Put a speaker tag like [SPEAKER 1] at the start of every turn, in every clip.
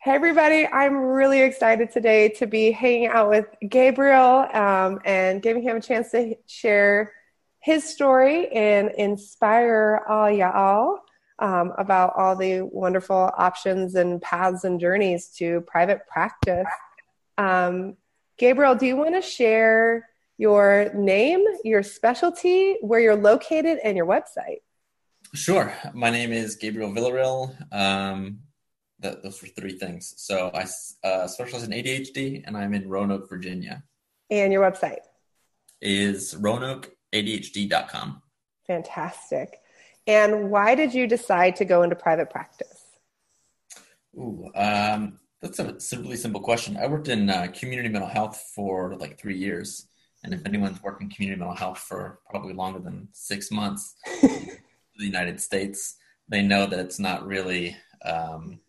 [SPEAKER 1] Hey, everybody. I'm really excited today to be hanging out with Gabriel um, and giving him a chance to share his story and inspire all y'all um, about all the wonderful options and paths and journeys to private practice. Um, Gabriel, do you want to share your name, your specialty, where you're located, and your website?
[SPEAKER 2] Sure. My name is Gabriel Villarreal. Um, that, those were three things. So I uh, specialize in ADHD, and I'm in Roanoke, Virginia.
[SPEAKER 1] And your website
[SPEAKER 2] is roanokeadhd.com.
[SPEAKER 1] Fantastic. And why did you decide to go into private practice?
[SPEAKER 2] Ooh, um, that's a really simple question. I worked in uh, community mental health for like three years. And if anyone's worked in community mental health for probably longer than six months in the United States, they know that it's not really um,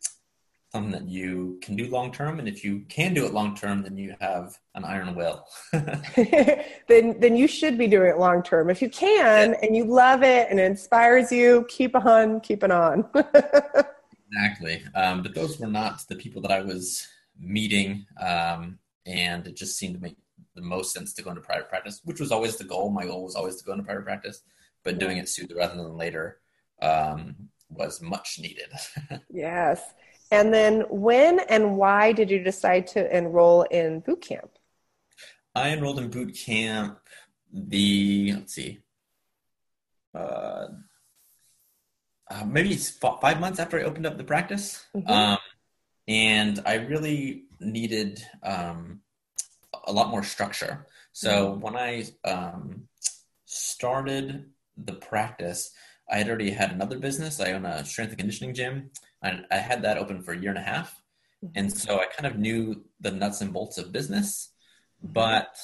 [SPEAKER 2] something that you can do long term. And if you can do it long term, then you have an iron will.
[SPEAKER 1] then, then you should be doing it long term. If you can yeah. and you love it and it inspires you, keep on, keep it on.
[SPEAKER 2] exactly. Um, but those were not the people that I was meeting. Um, and it just seemed to make the most sense to go into private practice, which was always the goal. My goal was always to go into private practice, but yeah. doing it sooner rather than later um, was much needed.
[SPEAKER 1] yes. And then when and why did you decide to enroll in boot camp?
[SPEAKER 2] I enrolled in boot camp the, let's see, uh, uh, maybe five months after I opened up the practice. Mm-hmm. Um, and I really needed um, a lot more structure. So mm-hmm. when I um, started the practice, I had already had another business. I own a strength and conditioning gym. I, I had that open for a year and a half. Mm-hmm. And so I kind of knew the nuts and bolts of business, mm-hmm. but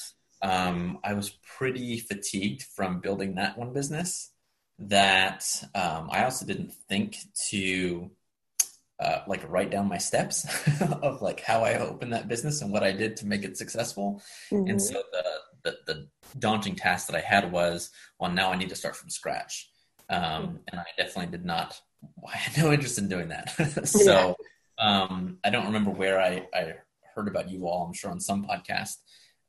[SPEAKER 2] um, I was pretty fatigued from building that one business that um, I also didn't think to uh, like write down my steps of like how I opened that business and what I did to make it successful. Mm-hmm. And so the, the, the daunting task that I had was, well, now I need to start from scratch. Um, mm-hmm. and I definitely did not. I had no interest in doing that. so yeah. um, I don't remember where I, I heard about you all. I'm sure on some podcast,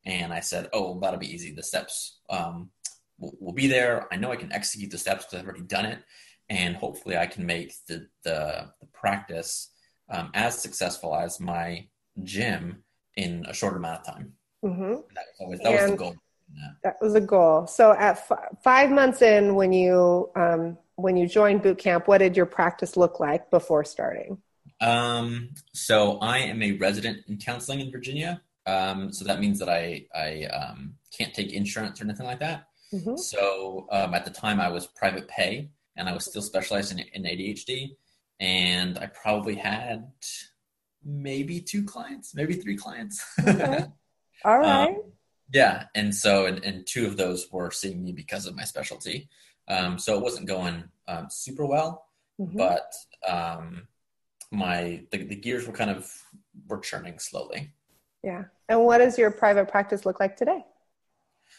[SPEAKER 2] and I said, "Oh, that'll be easy. The steps um, will, will be there. I know I can execute the steps because I've already done it." and hopefully I can make the the, the practice um, as successful as my gym in a short amount of time. Mm-hmm. That was always that was the goal.
[SPEAKER 1] That was a goal. So at f- five months in, when you um, when you joined boot camp, what did your practice look like before starting?
[SPEAKER 2] Um, so I am a resident in counseling in Virginia. Um, so that means that I I um, can't take insurance or anything like that. Mm-hmm. So um, at the time, I was private pay and I was still specialized in, in ADHD. And I probably had maybe two clients, maybe three clients.
[SPEAKER 1] Okay. All right. um,
[SPEAKER 2] yeah. And so, and, and, two of those were seeing me because of my specialty. Um, so it wasn't going um, super well, mm-hmm. but um, my the, the gears were kind of were churning slowly.
[SPEAKER 1] Yeah. And what does your private practice look like today?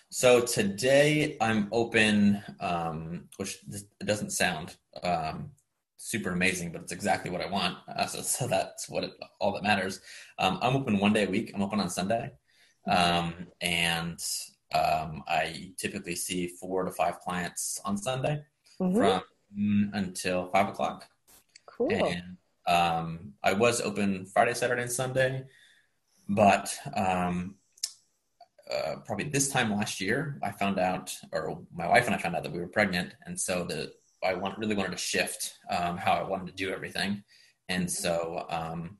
[SPEAKER 2] So today I'm open, um, which it doesn't sound um, super amazing, but it's exactly what I want. Uh, so, so, that's what it, all that matters. Um, I'm open one day a week. I'm open on Sunday, um, and um, I typically see four to five clients on Sunday mm-hmm. from until five o'clock.
[SPEAKER 1] Cool.
[SPEAKER 2] And um, I was open Friday, Saturday, and Sunday, but um, uh, probably this time last year, I found out, or my wife and I found out that we were pregnant, and so the I want, really wanted to shift um, how I wanted to do everything, and so um,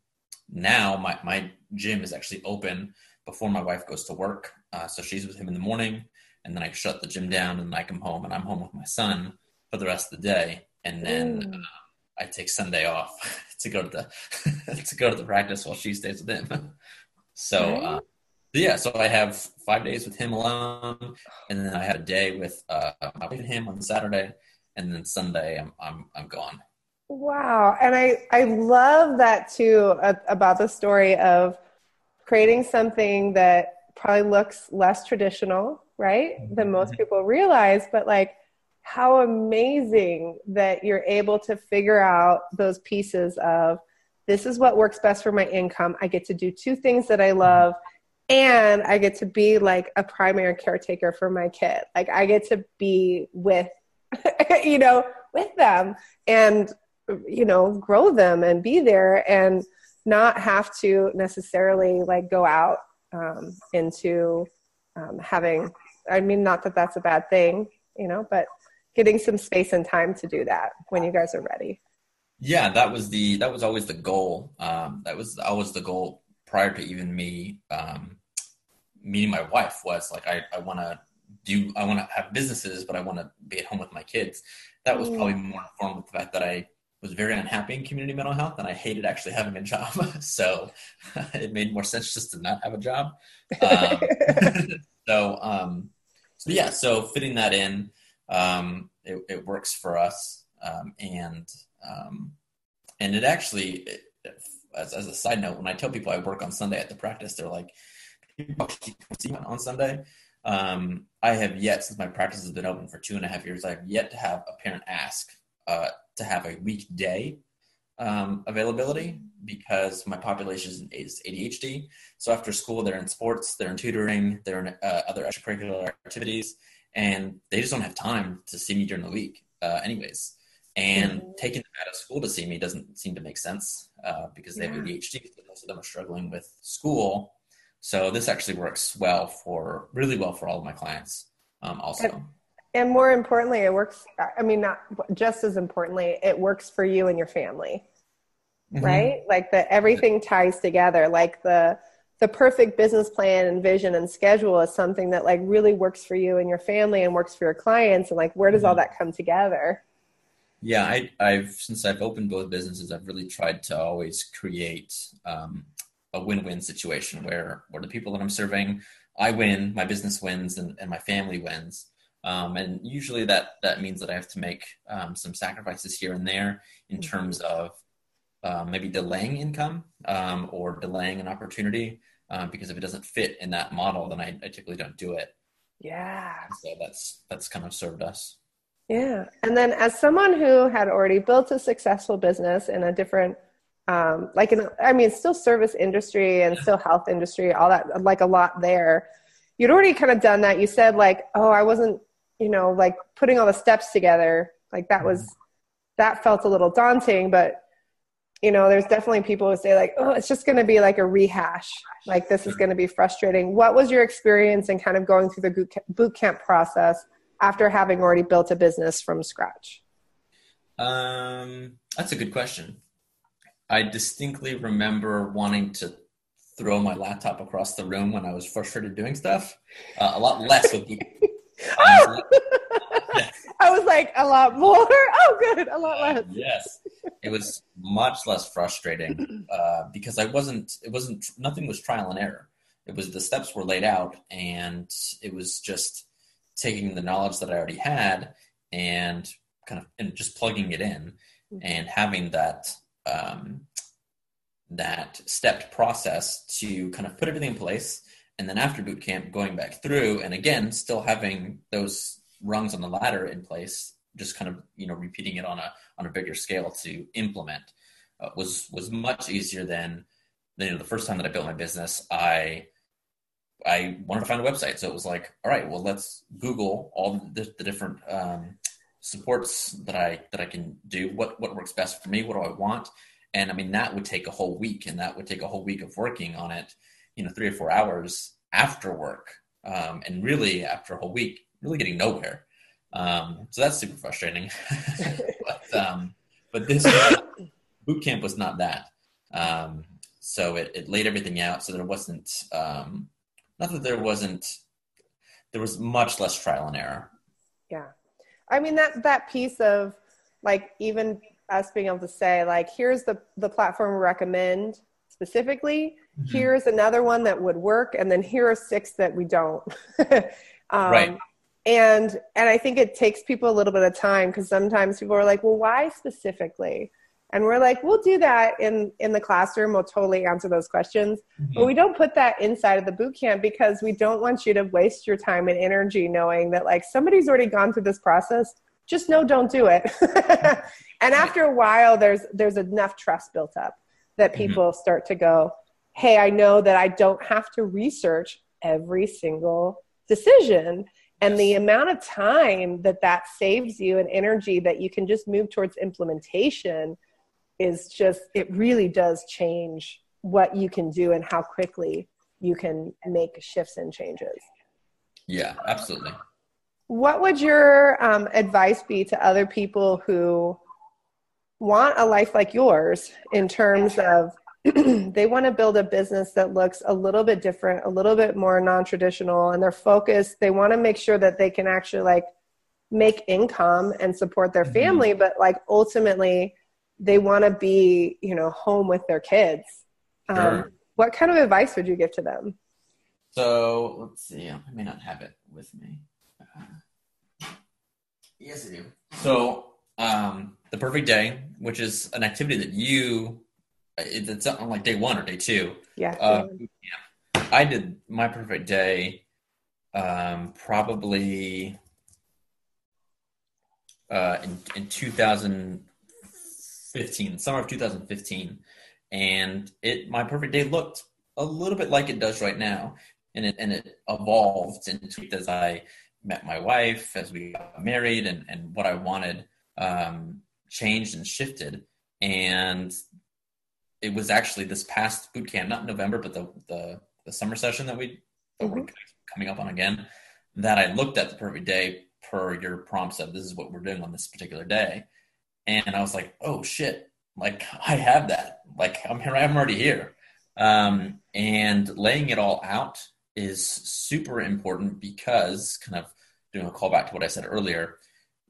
[SPEAKER 2] now my my gym is actually open before my wife goes to work. Uh, so she's with him in the morning, and then I shut the gym down, and I come home, and I'm home with my son for the rest of the day, and then uh, I take Sunday off to go to the to go to the practice while she stays with him. so. Uh, yeah, so I have five days with him alone, and then I had a day with uh, him on Saturday, and then Sunday I'm I'm I'm gone.
[SPEAKER 1] Wow, and I I love that too uh, about the story of creating something that probably looks less traditional, right, mm-hmm. than most people realize, but like how amazing that you're able to figure out those pieces of this is what works best for my income. I get to do two things that I love and I get to be like a primary caretaker for my kid. Like I get to be with, you know, with them and, you know, grow them and be there and not have to necessarily like go out um, into um, having, I mean, not that that's a bad thing, you know, but getting some space and time to do that when you guys are ready.
[SPEAKER 2] Yeah, that was the that was always the goal. Um, that was always the goal prior to even me um, meeting my wife. Was like I I want to do I want to have businesses, but I want to be at home with my kids. That was probably mm. more informed with the fact that I was very unhappy in community mental health and I hated actually having a job. so it made more sense just to not have a job. Um, so, um, so yeah, so fitting that in, um, it, it, works for us. Um, and, um, and it actually, it, as, as a side note, when I tell people I work on Sunday at the practice, they're like, on Sunday. Um, I have yet, since my practice has been open for two and a half years, I have yet to have a parent ask uh, to have a weekday um, availability because my population is ADHD. So after school, they're in sports, they're in tutoring, they're in uh, other extracurricular activities, and they just don't have time to see me during the week, uh, anyways. And mm-hmm. taking them out of school to see me doesn't seem to make sense uh, because they yeah. have ADHD. Most of them are struggling with school. So this actually works well for really well for all of my clients. Um, also,
[SPEAKER 1] and more importantly, it works. I mean, not just as importantly, it works for you and your family, mm-hmm. right? Like that everything ties together. Like the the perfect business plan and vision and schedule is something that like really works for you and your family and works for your clients. And like, where does mm-hmm. all that come together?
[SPEAKER 2] Yeah, I, I've since I've opened both businesses, I've really tried to always create um, a win-win situation where where the people that I'm serving, I win, my business wins, and, and my family wins. Um, and usually that that means that I have to make um, some sacrifices here and there in mm-hmm. terms of uh, maybe delaying income um, or delaying an opportunity uh, because if it doesn't fit in that model, then I, I typically don't do it.
[SPEAKER 1] Yeah.
[SPEAKER 2] So that's that's kind of served us.
[SPEAKER 1] Yeah, and then as someone who had already built a successful business in a different um, like in, I mean, still service industry and still health industry, all that, like a lot there. You'd already kind of done that. You said like, oh, I wasn't you know, like putting all the steps together, like that was, that felt a little daunting, but you know, there's definitely people who say like, oh, it's just going to be like a rehash. Like this is going to be frustrating. What was your experience in kind of going through the boot camp process after having already built a business from scratch?
[SPEAKER 2] Um, that's a good question. I distinctly remember wanting to throw my laptop across the room when I was frustrated doing stuff. Uh, a lot less with
[SPEAKER 1] I was like, a lot more. Oh, good, a lot less.
[SPEAKER 2] yes, it was much less frustrating uh, because I wasn't. It wasn't. Nothing was trial and error. It was the steps were laid out, and it was just taking the knowledge that I already had and kind of and just plugging it in mm-hmm. and having that um, that stepped process to kind of put everything in place and then after boot camp going back through and again still having those rungs on the ladder in place just kind of you know repeating it on a on a bigger scale to implement uh, was was much easier than, than you know the first time that I built my business I I wanted to find a website. So it was like all right well let's Google all the, the different um, supports that I that I can do. What what works best for me? What do I want? And I mean that would take a whole week and that would take a whole week of working on it you know three or four hours after work um, and really after a whole week really getting nowhere. Um, so that's super frustrating. But um, but this boot camp was not that. Um, so it, it laid everything out so there wasn't um, not that there wasn't there was much less trial and error.
[SPEAKER 1] Yeah. I mean that that piece of like even us being able to say like here's the the platform we recommend specifically mm-hmm. here's another one that would work and then here are six that we don't um, right and and i think it takes people a little bit of time because sometimes people are like well why specifically and we're like we'll do that in in the classroom we'll totally answer those questions mm-hmm. but we don't put that inside of the boot camp because we don't want you to waste your time and energy knowing that like somebody's already gone through this process just know don't do it and after a while there's there's enough trust built up that mm-hmm. people mm-hmm. start to go, hey, I know that I don't have to research every single decision. And the amount of time that that saves you and energy that you can just move towards implementation is just, it really does change what you can do and how quickly you can make shifts and changes.
[SPEAKER 2] Yeah, absolutely.
[SPEAKER 1] What would your um, advice be to other people who want a life like yours in terms of they want to build a business that looks a little bit different, a little bit more non-traditional, and they're focused. They want to make sure that they can actually like make income and support their mm-hmm. family, mm-hmm. but like ultimately they want to be, you know, home with their kids. Um, sure. Um, what kind of advice would you give to them?
[SPEAKER 2] So let's see. I may not have it with me. Uh, yes, I do. So um, the perfect day, which is an activity that you it's on like day one or day two.
[SPEAKER 1] Yeah. Uh,
[SPEAKER 2] yeah. I did my perfect day um, probably uh, in, in 2015, summer of 2015. And it my perfect day looked a little bit like it does right now. And it, and it evolved into as I met my wife, as we got married, and, and what I wanted um, changed and shifted. And it was actually this past boot camp, not November, but the the, the summer session that we that mm-hmm. we're coming up on again, that I looked at the perfect day per your prompts of this is what we're doing on this particular day, and I was like, oh shit, like I have that, like I'm here, I'm already here, um, and laying it all out is super important because kind of doing a callback to what I said earlier,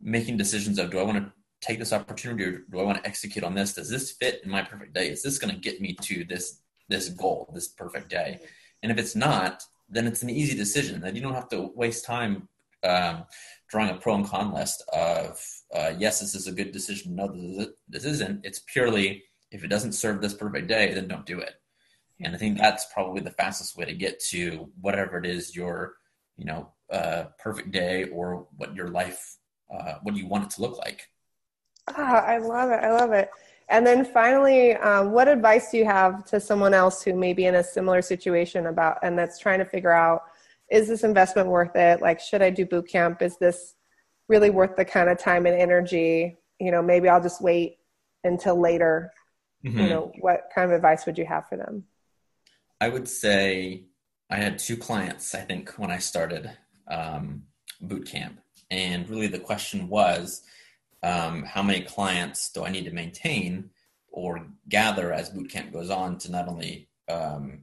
[SPEAKER 2] making decisions of do I want to take this opportunity or do I want to execute on this? Does this fit in my perfect day? Is this going to get me to this this goal, this perfect day? And if it's not, then it's an easy decision that you don't have to waste time um, drawing a pro and con list of uh, yes, this is a good decision. No, this, isn't. It's purely if it doesn't serve this perfect day, then don't do it. And I think that's probably the fastest way to get to whatever it is your, you know, uh, perfect day or what your life, uh, what you want it to look like.
[SPEAKER 1] Ah, I love it. I love it. And then finally, um, what advice do you have to someone else who may be in a similar situation about and that's trying to figure out is this investment worth it? Like, should I do boot camp? Is this really worth the kind of time and energy? You know, maybe I'll just wait until later. Mm-hmm. You know, what kind of advice would you have for them?
[SPEAKER 2] I would say I had two clients, I think, when I started um, boot camp. And really the question was, um, how many clients do I need to maintain or gather as bootcamp goes on to not only um,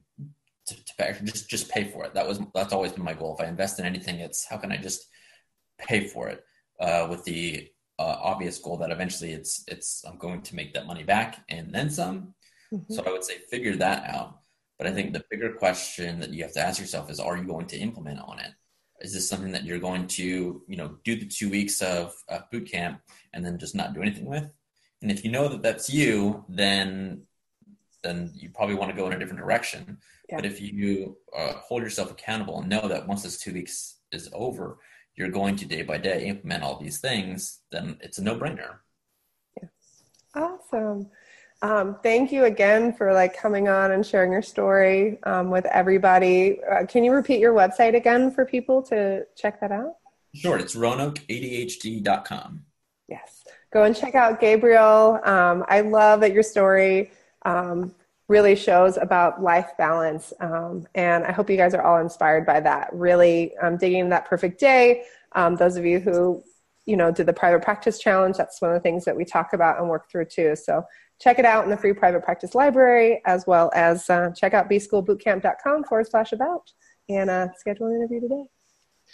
[SPEAKER 2] to, to pay, just just pay for it. That was that's always been my goal. If I invest in anything, it's how can I just pay for it uh, with the uh, obvious goal that eventually it's it's I'm going to make that money back and then some. Mm-hmm. So I would say figure that out. But I think the bigger question that you have to ask yourself is: Are you going to implement on it? Is this something that you're going to, you know, do the two weeks of, of boot camp and then just not do anything with? And if you know that that's you, then then you probably want to go in a different direction. Yeah. But if you uh, hold yourself accountable and know that once this two weeks is over, you're going to day by day implement all these things, then it's a no brainer.
[SPEAKER 1] Yes. Awesome. Um, thank you again for like coming on and sharing your story um, with everybody. Uh, can you repeat your website again for people to check that out?
[SPEAKER 2] Sure, it's roanokeadhd.com.
[SPEAKER 1] Yes, go and check out Gabriel. Um, I love that your story um, really shows about life balance, um, and I hope you guys are all inspired by that. Really um, digging that perfect day. those of you who you know did the private practice challenge, that's one of the things that we talk about and work through too. So check it out in the free private practice library, as well as uh, check out bschoolbootcamp.com forward slash about and uh, schedule an interview today.